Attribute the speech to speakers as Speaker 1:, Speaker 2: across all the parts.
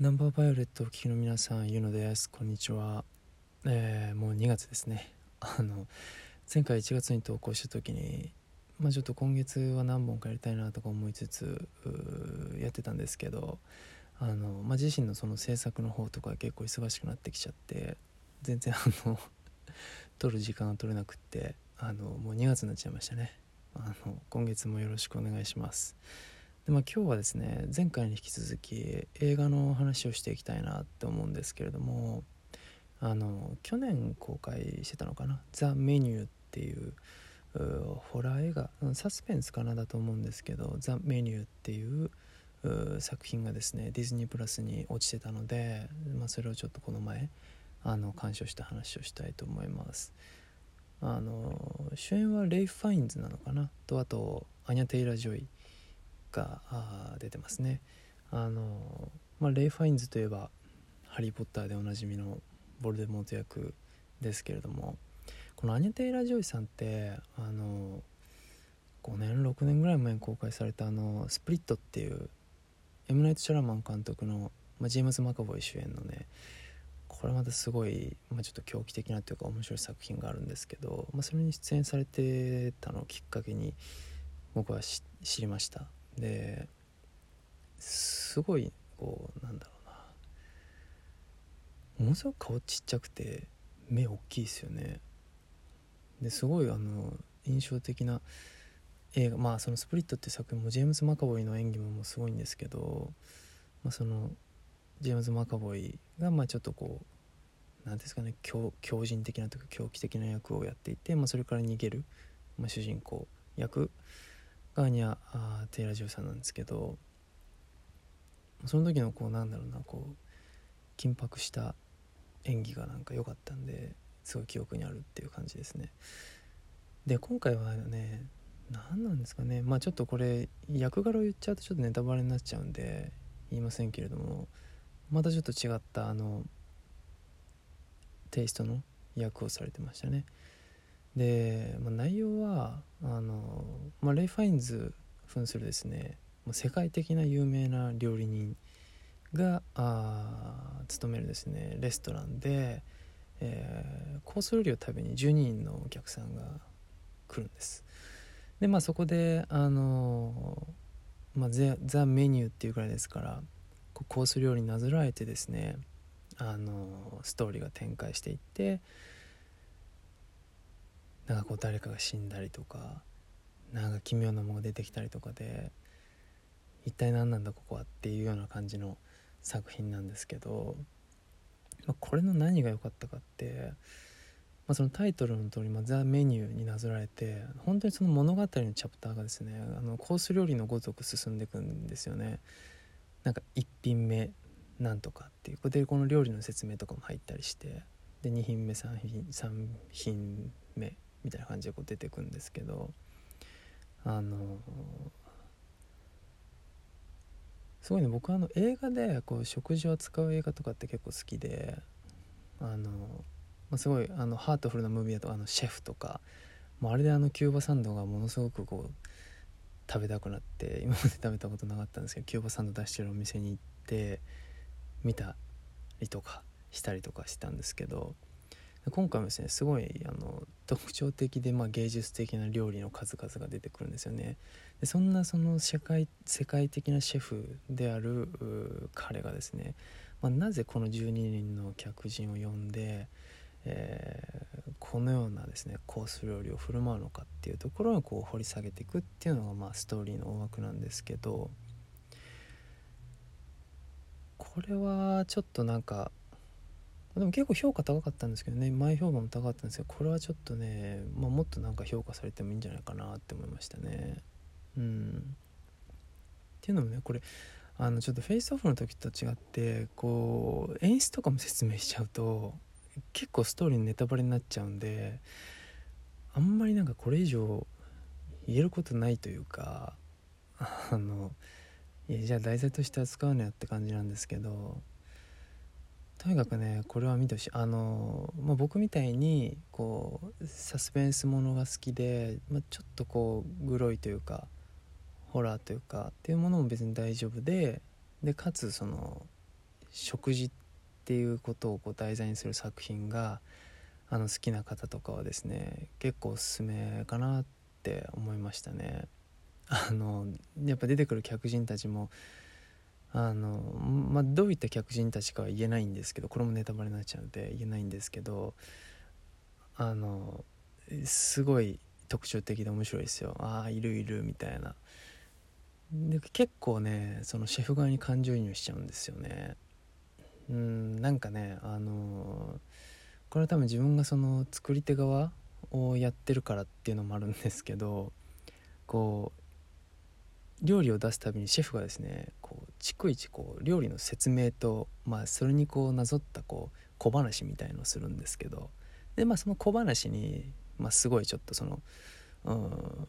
Speaker 1: ナンバーバイオレットをお聞きの皆さん、ゆのです。こんにちは。えー、もう2月ですね。あの、前回1月に投稿した時に、まあちょっと今月は何本かやりたいなとか思いつつ、やってたんですけど、あの、まあ、自身のその制作の方とか結構忙しくなってきちゃって、全然あの 撮る時間が取れなくって、あの、もう2月になっちゃいましたね。あの、今月もよろしくお願いします。で、まあ、今日はですね前回に引き続き映画の話をしていきたいなって思うんですけれどもあの去年公開してたのかな「ザ・メニュー」っていうホラー映画サスペンスかなだと思うんですけど「ザ・メニュー」っていう作品がですねディズニープラスに落ちてたので、まあ、それをちょっとこの前あの鑑賞した話をしたいと思います。あの主演はレイ・ファインズなのかな？とあとアニャ・テイラ・ジョイ。が出てますね。あの、まあ、レイ・ファインズといえば「ハリー・ポッター」でおなじみのヴォルデモート役ですけれどもこのアニャ・テイラー・ジョイさんってあの5年6年ぐらい前に公開されたあの「スプリット」っていうエムナイト・シャラマン監督の、まあ、ジェームズ・マカボイ主演のねこれまたすごい、まあ、ちょっと狂気的なというか面白い作品があるんですけど、まあ、それに出演されてたのをきっかけに僕は知りました。ですごいこうなんだろうな。ものすごく顔ちっちゃくて目大きいですよね。ですごいあの印象的な映画まあその「スプリット」っていう作品もジェームズ・マカボイの演技ももすごいんですけど、まあ、そのジェームズ・マカボイがまあちょっとこう何ですかね強強靭的なというか狂気的な役をやっていて、まあ、それから逃げる、まあ、主人公役。ガーニャあテイラジオさんなんですけどその時のこうなんだろうなこう緊迫した演技がなんか良かったんですごい記憶にあるっていう感じですね。で今回はね何なんですかね。まあちょっとこれ役柄を言っちゃうとちょっとネタバレになっちゃうんで言いませんけれどもまたちょっと違ったあのテイストの役をされてましたね。で、まあ、内容はあの、まあ、レイ・ファインズ扮するですね世界的な有名な料理人があ勤めるですねレストランで、えー、コース料理を食べに12人のお客さんが来るんです。でまあそこであのまあ、ザ・ザメニューっていうくらいですからコース料理になぞらえてですねあのストーリーが展開していってなんかこう誰かが死んだりとかなんか奇妙なものが出てきたりとかで一体何なんだここはっていうような感じの作品なんですけど、まあ、これの何が良かったかって、まあ、そのタイトルの通り、まあ、ザ・メニューになぞらえて本当にその物語のチャプターがですねあのコース料理のごとく進んでいくんですよね。なんか1品目なんとかっていうでこの料理の説明とかも入ったりしてで2品目3品 ,3 品目みたいな感じでこう出てくんですけどあのすごいね僕はあの映画でこう食事を扱う映画とかって結構好きであの、まあ、すごいあのハートフルなムービーだとあのシェフとかもうあれであのキューバサンドがものすごくこう食べたくなって 今まで食べたことなかったんですけどキューバサンド出してるお店に行って見たりとかしたりとかしたんですけど今回もですねすごいあの特徴的で、まあ、芸術的な料理の数々が出てくるんですよね。でそんなその社会世界的なシェフである彼がですね、まあ、なぜこの12人の客人を呼んで、えー、このようなですねコース料理を振る舞うのかっていうところをこう掘り下げていくっていうのが、まあ、ストーリーの大枠なんですけどこれはちょっとなんかでも結構評価高かったんですけどね前評判も高かったんですけどこれはちょっとね、まあ、もっとなんか評価されてもいいんじゃないかなって思いましたね。うん。っていうのもねこれあのちょっとフェイスオフの時と違ってこう演出とかも説明しちゃうと結構ストーリーのネタバレになっちゃうんであんまりなんかこれ以上言えることないというかあのいやじゃあ題材として扱うのやって感じなんですけどとにかくねこれは見てほしいあの、まあ、僕みたいにこうサスペンスものが好きで、まあ、ちょっとこうグロいというかホラーというかっていうものも別に大丈夫ででかつその食事っていうことをこう題材にする作品があの好きな方とかはですね結構おすすめかなって思いましたね。あのやっぱ出てくる客人たちもあの、まあ、どういった客人たちかは言えないんですけどこれもネタバレになっちゃうので言えないんですけどあのすごい特徴的で面白いですよ。ああいるいるみたいな。で結構ねそのシェフ側に感情移入しちゃうんですよね。うんなんかねあのこれは多分自分がその作り手側をやってるからっていうのもあるんですけどこう料理を出すたびにシェフがですね逐一こう料理の説明と、まあ、それにこうなぞったこう小話みたいのをするんですけどでまあその小話に、まあ、すごいちょっとそのうん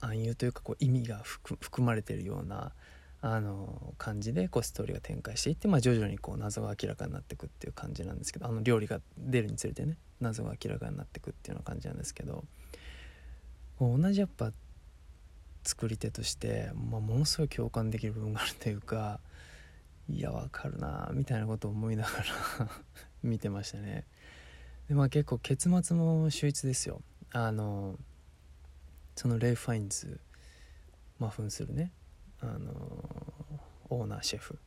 Speaker 1: 暗喩というかこう意味が含まれてるようなあの感じでこうストーリーが展開していって、まあ、徐々にこう謎が明らかになっていくっていう感じなんですけどあの料理が出るにつれてね謎が明らかになっていくっていうような感じなんですけど同じやっぱ作り手として、まあ、ものすごい共感できる部分があるというかいやわかるなみたいなことを思いながら 見てましたね。でまあ結構結末も秀逸ですよ。あのそのレイ・ファインズまあ扮するねあのオーナーシェフ。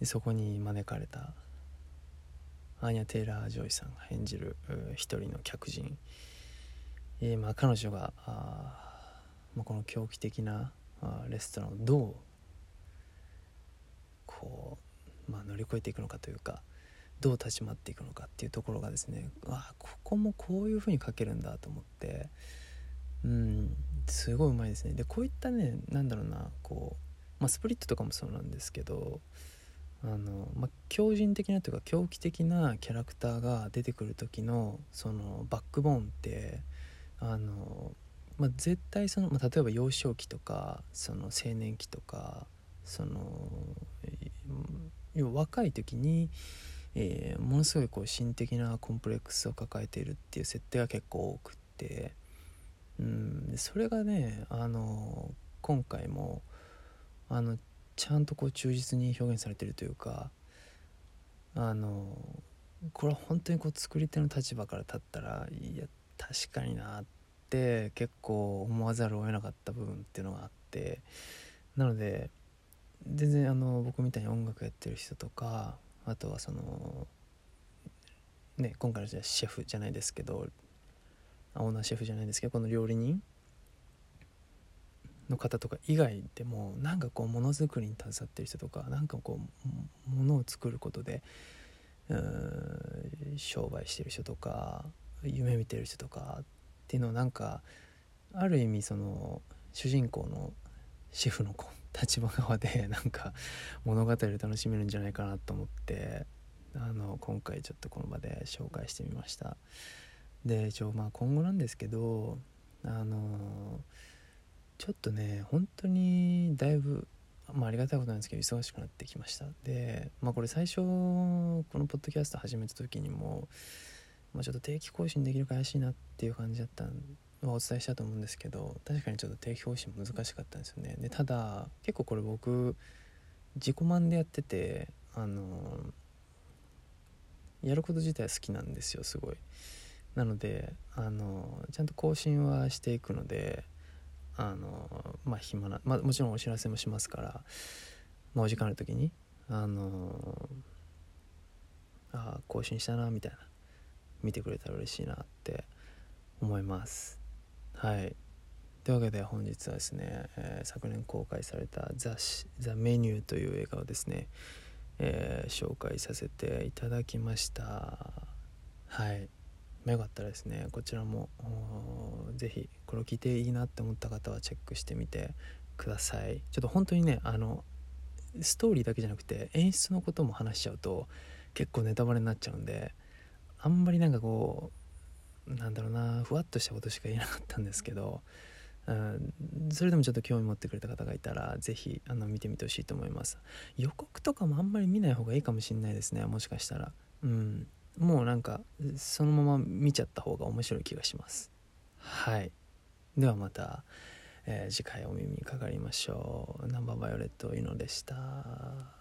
Speaker 1: でそこに招かれたアーニャ・テイラー・ジョイさんが演じる一人の客人、えー、まあ、彼女があ、まあ、この狂気的なレストランをどうこう、まあ、乗り越えていくのかというかどう立ち回っていくのかっていうところがですねあここもこういうふうに描けるんだと思ってうんすごいうまいですね。でこういったね何だろうなこう、まあ、スプリットとかもそうなんですけどあの、まあ、強靭的なというか狂気的なキャラクターが出てくる時のそのバックボーンってあの、まあ、絶対その、まあ、例えば幼少期とかその青年期とかその要は若い時に、えー、ものすごいこう心的なコンプレックスを抱えているっていう設定が結構多くて。うんそれがねあの今回もあのちゃんとこう忠実に表現されてるというかあのこれは本当にこう作り手の立場から立ったらいや確かになって結構思わざるを得なかった部分っていうのがあってなので全然あの僕みたいに音楽やってる人とかあとはそのね今回のじゃシェフじゃないですけどオーナーシェフじゃないですけどこの料理人の方とか以外でもなんかこうものづくりに携わってる人とかなんかこうものを作ることで商売してる人とか夢見てる人とかっていうのなんかある意味その主人公のシェフの立場側で なんか物語を楽しめるんじゃないかなと思ってあの今回ちょっとこの場で紹介してみました。で一応まあ今後なんですけどあのちょっとね本当にだいぶまあ、ありがたいことなんですけど忙しくなってきましたでまあこれ最初このポッドキャスト始めた時にも、まあ、ちょっと定期更新できるか怪しいなっていう感じだったのはお伝えしたと思うんですけど確かにちょっと定期更新難しかったんですよね。でただ結構これ僕自己満でやっててあのやること自体好きなんですよすごい。なのであのちゃんと更新はしていくのであのまあ暇な、まあ、もちろんお知らせもしますから、まあ、お時間ある時にあのあ更新したなみたいな。見てくれたら嬉しいなって思います。はい。というわけで本日はですね、えー、昨年公開されたザ「ザ・メニュー」という映画をですね、えー、紹介させていただきました。はい。よかったらですねこちらも是非これを聞いていいなって思った方はチェックしてみてください。ちょっと本当にねあのストーリーだけじゃなくて演出のことも話しちゃうと結構ネタバレになっちゃうんであんまりなんかこうなんだろうなふわっとしたことしか言えなかったんですけど、うん、それでもちょっと興味持ってくれた方がいたら是非あの見てみてほしいと思います。予告とかもあんまり見ない方がいいかもしんないですねもしかしたら。うん。もうなんかそのまま見ちゃった方が面白い気がします。はい。ではまた、えー、次回お耳にかかりましょう。ナンバーバイオレットゆのでした。